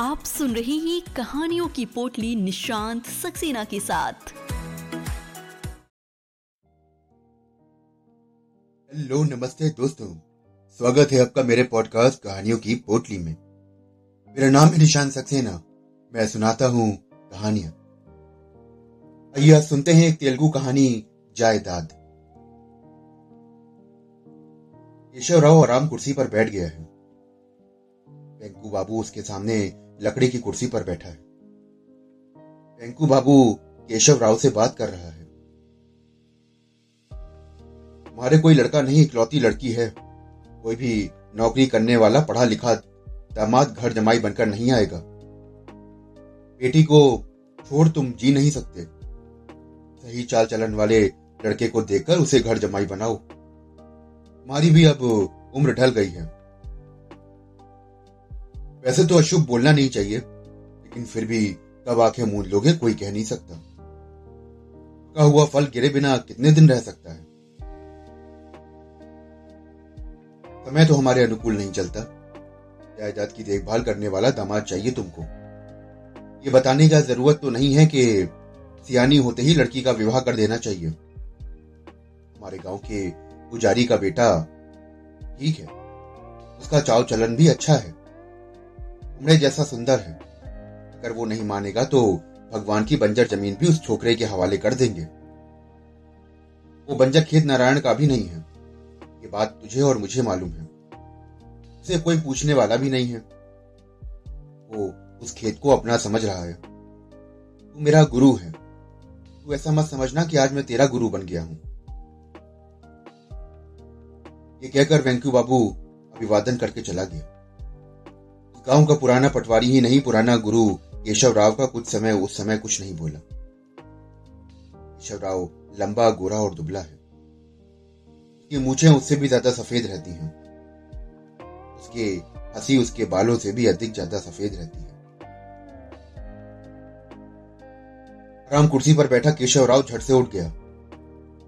आप सुन रहे हैं कहानियों की पोटली निशांत सक्सेना के साथ। हेलो, नमस्ते दोस्तों। स्वागत है आपका मेरे पॉडकास्ट कहानियों की पोटली में। मेरा नाम है निशांत सक्सेना। मैं सुनाता हूँ कहानियाँ। आइए सुनते हैं एक तेलुगु कहानी, जायदाद। केशव राव आराम कुर्सी पर बैठ गया है। पेंकू बाबू उसके सामने लकड़ी की कुर्सी पर बैठा है। टेंकू बाबू केशव राव से बात कर रहा है। हमारे कोई लड़का नहीं, इकलौती लड़की है। कोई भी नौकरी करने वाला पढ़ा लिखा दामाद घर जमाई बनकर नहीं आएगा। बेटी को छोड़ तुम जी नहीं सकते। सही चाल चलन वाले लड़के को देखकर उसे घर जमाई बनाओ। तुम्हारी भी अब उम्र ढल गई है। वैसे तो अशुभ बोलना नहीं चाहिए, लेकिन फिर भी कब आँखें मूंद लोगे, कोई कह नहीं सकता। का हुआ फल गिरे बिना कितने दिन रह सकता है? समय तो हमारे अनुकूल नहीं चलता। जायदाद की देखभाल करने वाला दामाद चाहिए तुमको। ये बताने का ज़रूरत तो नहीं है कि सियानी होते ही लड़की का विवाह कर देना चाहिए। हमारे गाँव के पुजारी का बेटा ठीक है। उसका चाव चलन भी अच्छा है। उमड़े जैसा सुंदर है। अगर वो नहीं मानेगा तो भगवान की बंजर ज़मीन भी उस छोकरे के हवाले कर देंगे। वो बंजर खेत नारायण का भी नहीं है। ये बात तुझे और मुझे मालूम है। उसे कोई पूछने वाला भी नहीं है। वो उस खेत को अपना समझ रहा है। तू मेरा गुरु है। तू ऐसा मत समझना कि आज मैं तेरा गुरु बन गया हूँ। ये कहकर वेंकू बाबू अभिवादन करके चला गया। गाँव का पुराना पटवारी ही नहीं, पुराना गुरु। केशव राव का कुछ समय, उस समय कुछ नहीं बोला। केशव राव लंबा, गोरा और दुबला है। उसकी मूछें उससे भी ज़्यादा सफ़ेद रहती हैं। उसके हँसी उसके बालों से भी अधिक ज़्यादा सफ़ेद रहती है। राम कुर्सी पर बैठा केशव राव झट से उठ गया।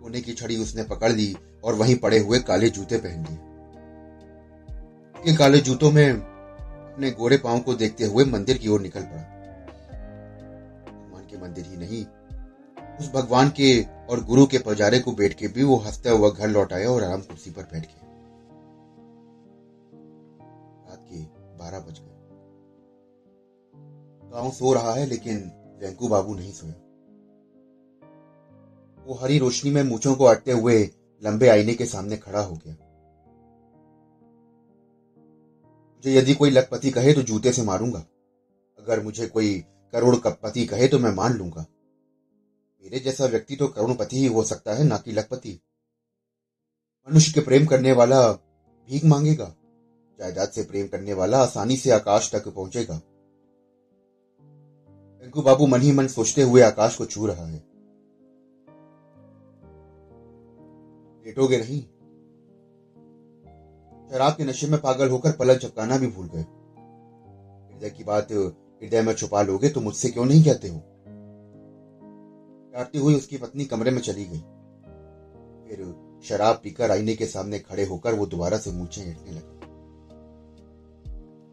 कोने की छड़ी उसने पकड़ ली और वहीं पड़े हुए काले जूते पहन लिए। काले जूतों में अपने गोरे पाँव को देखते हुए मंदिर की ओर निकल पड़ा। भगवान के मंदिर ही नहीं, उस भगवान के और गुरु के पुजारे को बैठ के भी वो हंसता हुआ घर लौट आया और आराम कुर्सी पर बैठ गया। रात के बारह बज गए। गाँव सो रहा है, लेकिन वेंकू बाबू नहीं सोया। वो हरी रोशनी में मूछों को अटते हुए लंबे आईने के सामने खड़ा हो गया। मुझे यदि कोई लखपति कहे तो जूते से मारूँगा। अगर मुझे कोई करोड़ कपति कहे तो मैं मान लूँगा। मेरे जैसा व्यक्ति तो करोड़पति ही हो सकता है, ना कि लखपति। मनुष्य के प्रेम करने वाला भीख मांगेगा। जायदाद से प्रेम करने वाला आसानी से आकाश तक पहुंचेगा। टेंकू बाबू मन ही मन सोचते हुए आकाश को छू रहा है। लेटोगे नहीं? शराब के नशे में पागल होकर पलक झपकाना भी भूल गए। हृदय की बात, हृदय में छुपा लोगे तो मुझसे क्यों नहीं कहते हो? डरती हुई उसकी पत्नी कमरे में चली गई। फिर शराब पीकर आईने के सामने खड़े होकर वो दोबारा से मूछे हेटने लगे।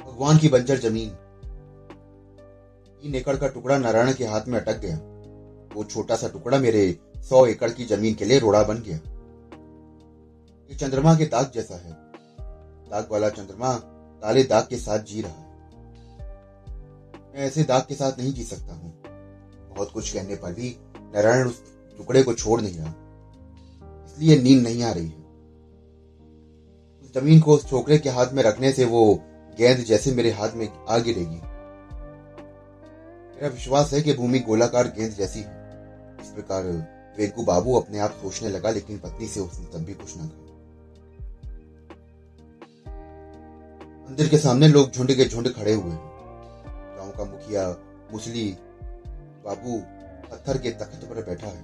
भगवान की बंजर ज़मीन। तीन एकड़ का टुकड़ा नारायण के हाथ में अटक गया। वो छोटा सा टुकड़ा मेरे सौ एकड़ की ज़मीन के लिए रोड़ा बन गया। ये चंद्रमा के दाग जैसा है। दाग वाला चंद्रमा काले दाग के साथ जी रहा है। मैं ऐसे दाग के साथ नहीं जी सकता हूँ। बहुत कुछ कहने पर भी नारायण उस टुकड़े को छोड़ नहीं रहा। इसलिए नींद नहीं आ रही है। उस ज़मीन को उस छोकरे के हाथ में रखने से वो गेंद जैसे मेरे हाथ में आ गिरेगी। मेरा विश्वास है कि भूमि गोलाकार गेंद जैसी है। इस प्रकार वेगू बाबू अपने आप सोचने लगा, लेकिन पत्नी से उसने तब भी कुछ न कहा। मंदिर के सामने लोग झुंड के झुंड खड़े हुए हैं। गाँव का मुखिया मुसली बाबू पत्थर के तख्त पर बैठा है।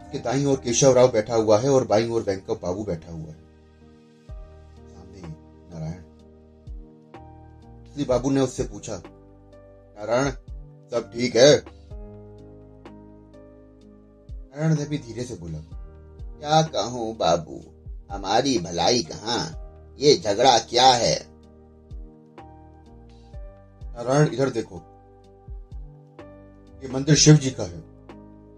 उसके दाई ओर केशव राव बैठा हुआ है और बाई ओर वेंकट बाबू बैठा हुआ है। सामने नारायण। मुसली बाबू ने उससे पूछा, नारायण, सब ठीक है? नारायण ने भी धीरे से बोला, क्या कहूँ बाबू, हमारी भलाई कहाँ? ये झगड़ा क्या है? नारायण, इधर देखो। ये मंदिर शिव जी का है।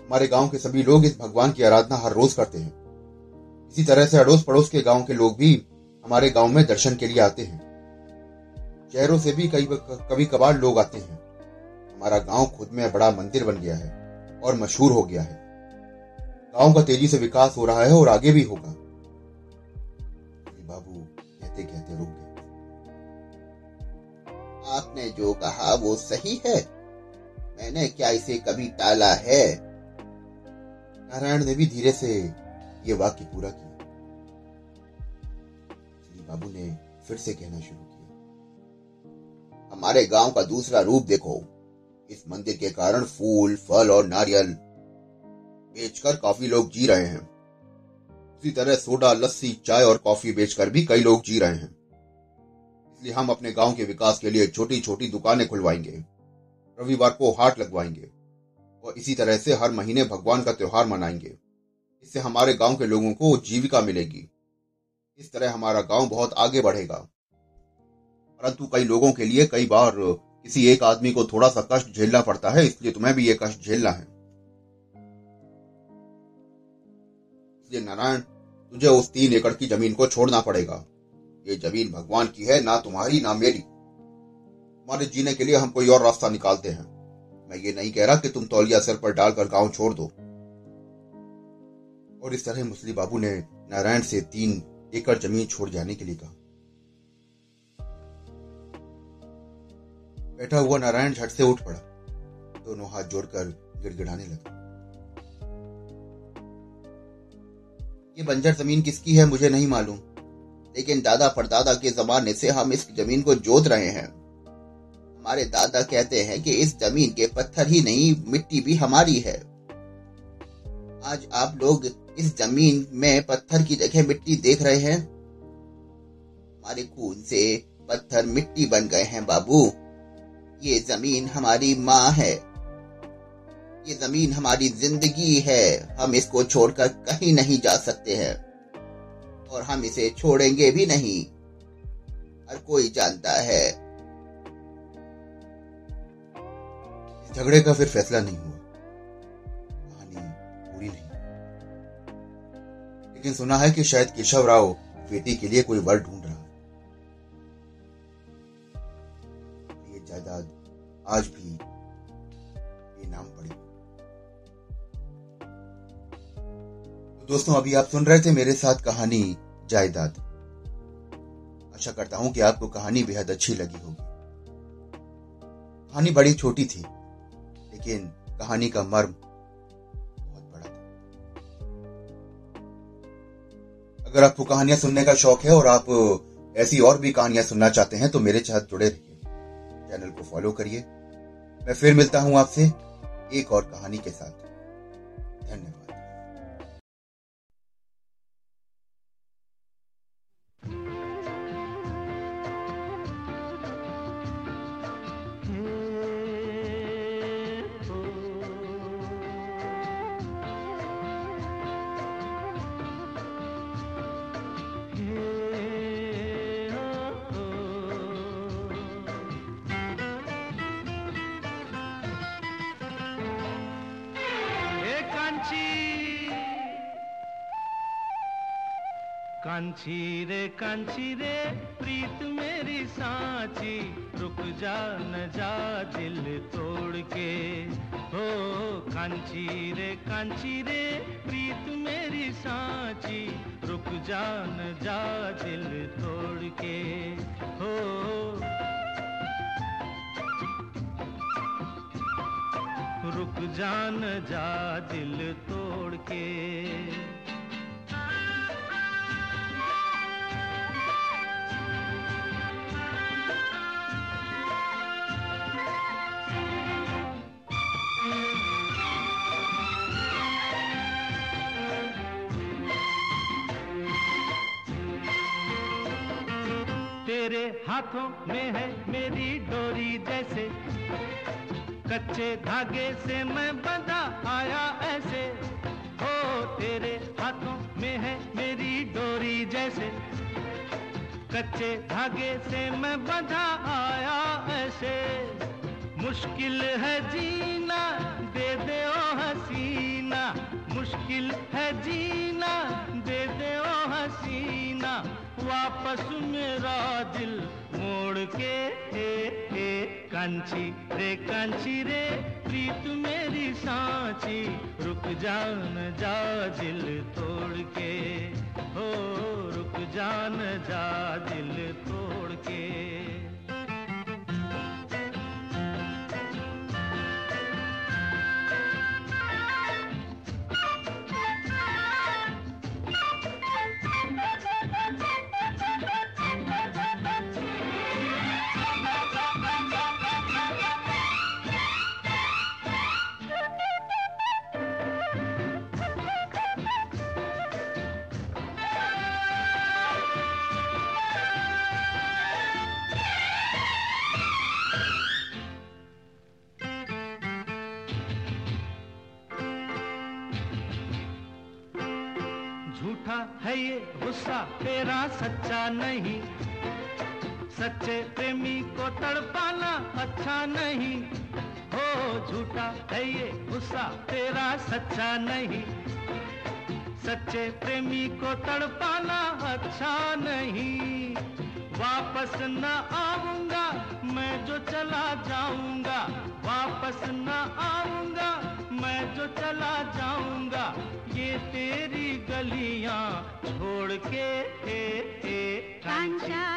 हमारे गाँव के सभी लोग इस भगवान की आराधना हर रोज करते हैं। इसी तरह से अड़ोस पड़ोस के गाँव के लोग भी हमारे गाँव में दर्शन के लिए आते हैं। शहरों से भी कई कभी कभार लोग आते हैं। हमारा गाँव खुद में बड़ा मंदिर बन गया है और मशहूर हो गया है। गाँव का तेज़ी से विकास हो रहा है और आगे भी होगा। आपने जो कहा वो सही है? मैंने क्या इसे कभी टाला है? नारायण ने भी धीरे से ये वाक्य पूरा किया। बाबू ने फिर से कहना शुरू किया। हमारे गाँव का दूसरा रूप देखो। इस मंदिर के कारण फूल, फल और नारियल बेचकर काफ़ी लोग जी रहे हैं। उसी तरह सोडा, लस्सी, चाय और कॉफ़ी बेचकर भी कई लोग जी रहे हैं। इसलिए हम अपने गाँव के विकास के लिए छोटी छोटी दुकानें खुलवाएँगे, रविवार को हाट लगवाएँगे और इसी तरह से हर महीने भगवान का त्योहार मनाएँगे। इससे हमारे गाँव के लोगों को जीविका मिलेगी। इस तरह हमारा गाँव बहुत आगे बढ़ेगा। परंतु कई लोगों के लिए कई बार किसी एक आदमी को थोड़ा सा कष्ट झेलना पड़ता है, इसलिए तुम्हें भी ये कष्ट झेलना है। इसलिए नारायण, तुझे उस तीन एकड़ की ज़मीन को छोड़ना पड़ेगा। ये ज़मीन भगवान की है, ना तुम्हारी, ना मेरी। तुम्हारे जीने के लिए हम कोई और रास्ता निकालते हैं। मैं ये नहीं कह रहा कि तुम तौलिया सर पर डालकर गाँव छोड़ दो। और इस तरह मुसली बाबू ने नारायण से तीन एकड़ ज़मीन छोड़ जाने के लिए कहा। बैठा हुआ नारायण झट से उठ पड़ा। दोनों हाथ जोड़कर गिड़गिड़ाने लगा। ये बंजर ज़मीन किसकी है मुझे नहीं मालूम। लेकिन दादा परदादा के जमाने से हम इस ज़मीन को जोत रहे हैं। हमारे दादा कहते हैं कि इस ज़मीन के पत्थर ही नहीं, मिट्टी भी हमारी है। आज आप लोग इस ज़मीन में पत्थर की जगह मिट्टी देख रहे हैं? हमारे खून से पत्थर मिट्टी बन गए हैं, बाबू। ये ज़मीन हमारी माँ है। ये ज़मीन हमारी ज़िंदगी है। हम इसको छोड़कर कहीं नहीं जा सकते हैं। और हम इसे छोड़ेंगे भी नहीं। हर कोई जानता है। झगड़े का फिर फैसला नहीं हुआ। कहानी पूरी नहीं। लेकिन सुना है कि शायद केशव राव बेटी के लिए कोई वर ढूंढ दोस्तों, अभी आप सुन रहे थे मेरे साथ कहानी जायदाद। आशा करता हूँ कि आपको कहानी बेहद अच्छी लगी होगी। कहानी बड़ी छोटी थी, लेकिन कहानी का मर्म बहुत बड़ा था। अगर आपको कहानियाँ सुनने का शौक है और आप ऐसी और भी कहानियाँ सुनना चाहते हैं तो मेरे साथ जुड़े रहिए। चैनल को फॉलो करिए। मैं फिर मिलता हूँ आपसे एक और कहानी के साथ। धन्यवाद। कांची रे कांची रे प्रीत मेरी सांची। रुक जा, न जा, दिल तोड़ के। हो कांची रे कांची रे प्रीत मेरी सांची। रुक जा, न जा, दिल तोड़ के। हो, रुक जान जा, दिल तोड़ के। तेरे हाथों में है मेरी डोरी जैसे। कच्चे धागे से मैं बंधा आया ऐसे। हो तेरे हाथों में है मेरी डोरी जैसे। कच्चे धागे से मैं बंधा आया ऐसे। मुश्किल है जीना, दे दे ओ हसीना। मुश्किल है जीना, दे दे ओ हसीना। वापस मेरा दिल मोड़ के, ए ए, कांची रे कांची रे, प्रीत मेरी सांची, रुक जान जा दिल गुस्सा तेरा सच्चा नहीं। सच्चे प्रेमी को तड़पाना अच्छा नहीं। हो झूठा है ये गुस्सा तेरा सच्चा नहीं। सच्चे प्रेमी को तड़पाना अच्छा नहीं। वापस न आऊँगा, मैं जो चला जाऊँगा, वापस न आऊँगा। मैं जो चला जाऊँगा ये तेरी गलियाँ छोड़ के हे हे कांचा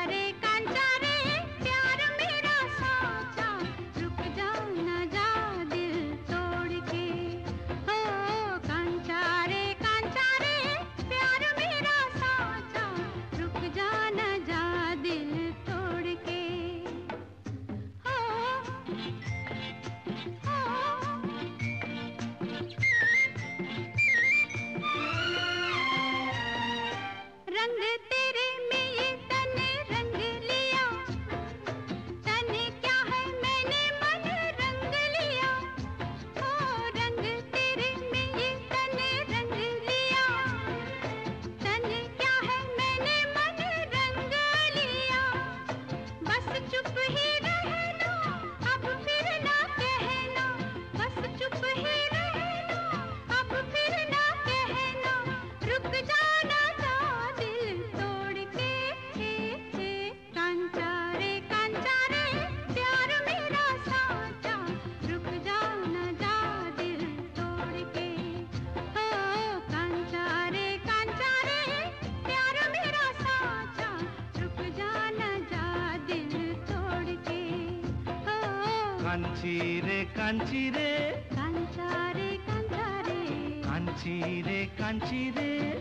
कांची रे कांची रे कांचा रे कांचा रे कांची रे कांची रे